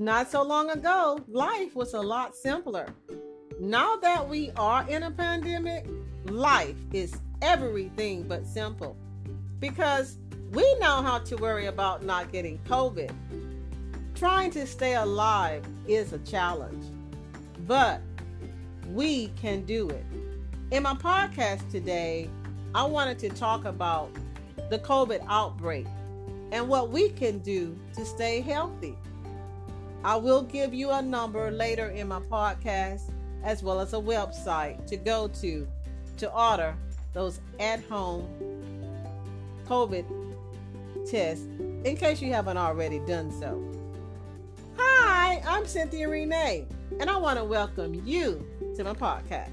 not so long ago, life was a lot simpler. Now that we are in a pandemic, life is everything but simple because we know how to worry about not getting COVID. Trying to stay alive is a challenge, but we can do it. In my podcast today, I wanted to talk about the COVID outbreak and what we can do to stay healthy. I will give you a number later in my podcast as well as a website to go to to order those at home COVID tests in case you haven't already done so. Hi, I'm Cynthia Renee, and I want to welcome you to my podcast.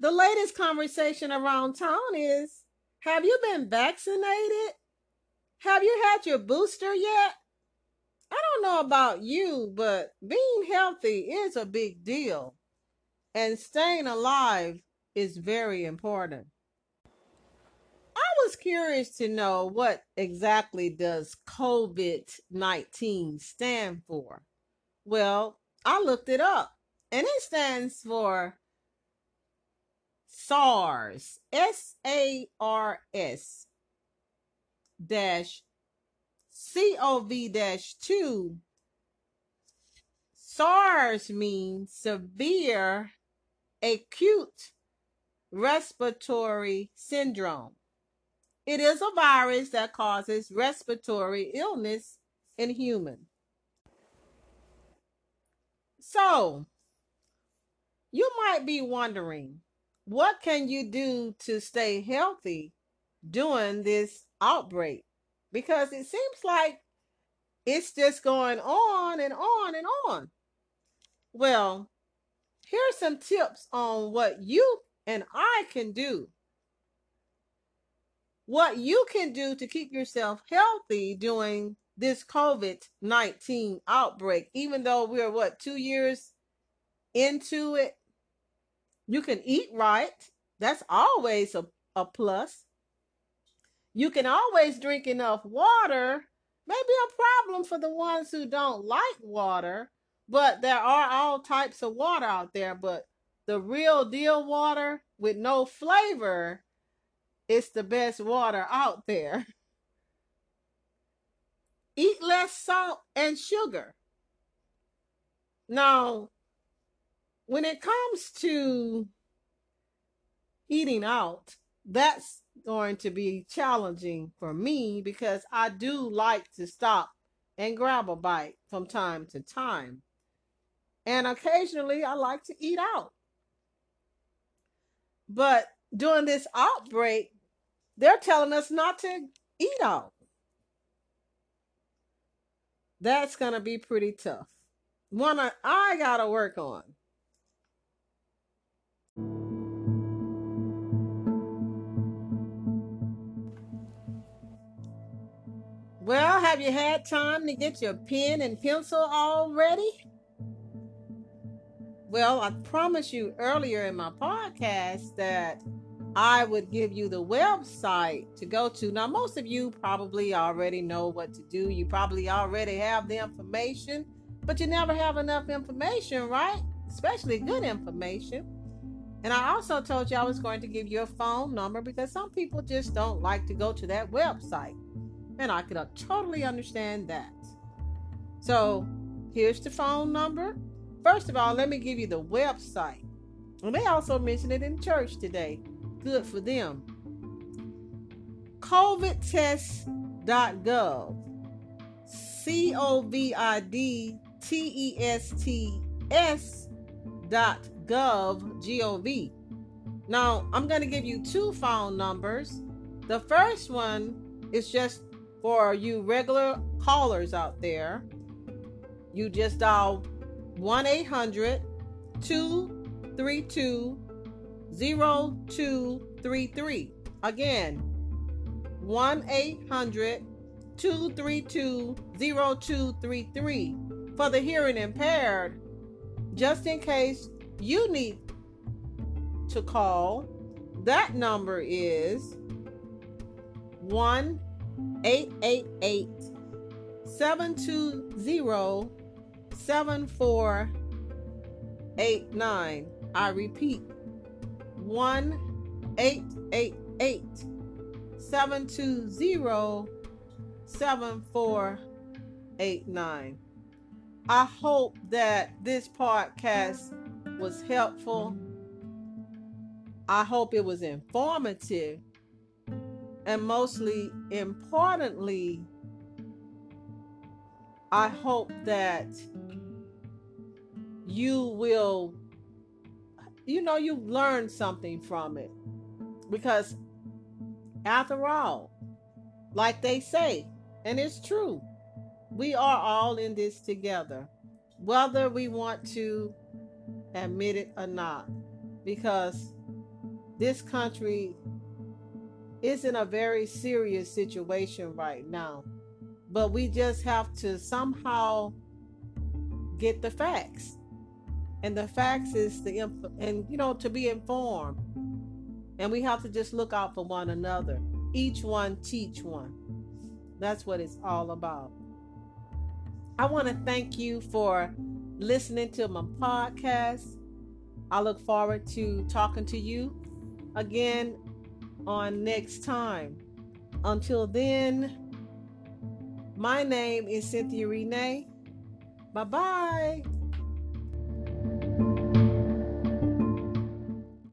The latest conversation around town is Have you been vaccinated? Have you had your booster yet? I don't know about you, but being healthy is a big deal, and staying alive is very important. I was curious to know what exactly does COVID-19 stand for? Well, I looked it up, and it stands for SARS, S A R S dash COV dash 2. SARS means severe acute respiratory syndrome. It is a virus that causes respiratory illness in humans. So, you might be wondering, what can you do to stay healthy during this outbreak? Because it seems like it's just going on and on and on. Well, here's some tips on what you and I can do. What you can do to keep yourself healthy during this COVID 19 outbreak, even though we're what, two years into it? You can eat right. That's always a, a plus. You can always drink enough water. Maybe a problem for the ones who don't like water, but there are all types of water out there. But the real deal water with no flavor is the best water out there. Eat less salt and sugar. Now, when it comes to eating out, that's going to be challenging for me because I do like to stop and grab a bite from time to time. And occasionally I like to eat out. But during this outbreak, they're telling us not to eat out. That's going to be pretty tough. One I got to work on. Well, have you had time to get your pen and pencil all ready? Well, I promised you earlier in my podcast that I would give you the website to go to. Now, most of you probably already know what to do. You probably already have the information, but you never have enough information, right? Especially good information. And I also told you I was going to give you a phone number because some people just don't like to go to that website. And I could uh, totally understand that. So here's the phone number. First of all, let me give you the website. And they also mentioned it in church today. Good for them. COVIDtests.gov. C O V I D T E S T S dot gov G O V. Now, I'm going to give you two phone numbers. The first one is just for you regular callers out there, you just dial 1 800 232 0233. Again, 1 800 232 0233 for the hearing impaired, just in case you need to call. That number is 1 888 720 7489. I repeat 1 888 720 7489. I hope that this podcast was helpful. I hope it was informative. And mostly importantly, I hope that you will, you know, you learn something from it. Because after all, like they say, and it's true, we are all in this together, whether we want to admit it or not, because this country is in a very serious situation right now. But we just have to somehow get the facts. And the facts is the and you know to be informed. And we have to just look out for one another. Each one teach one. That's what it's all about. I want to thank you for listening to my podcast. I look forward to talking to you again on next time. Until then, my name is Cynthia Renee. Bye bye.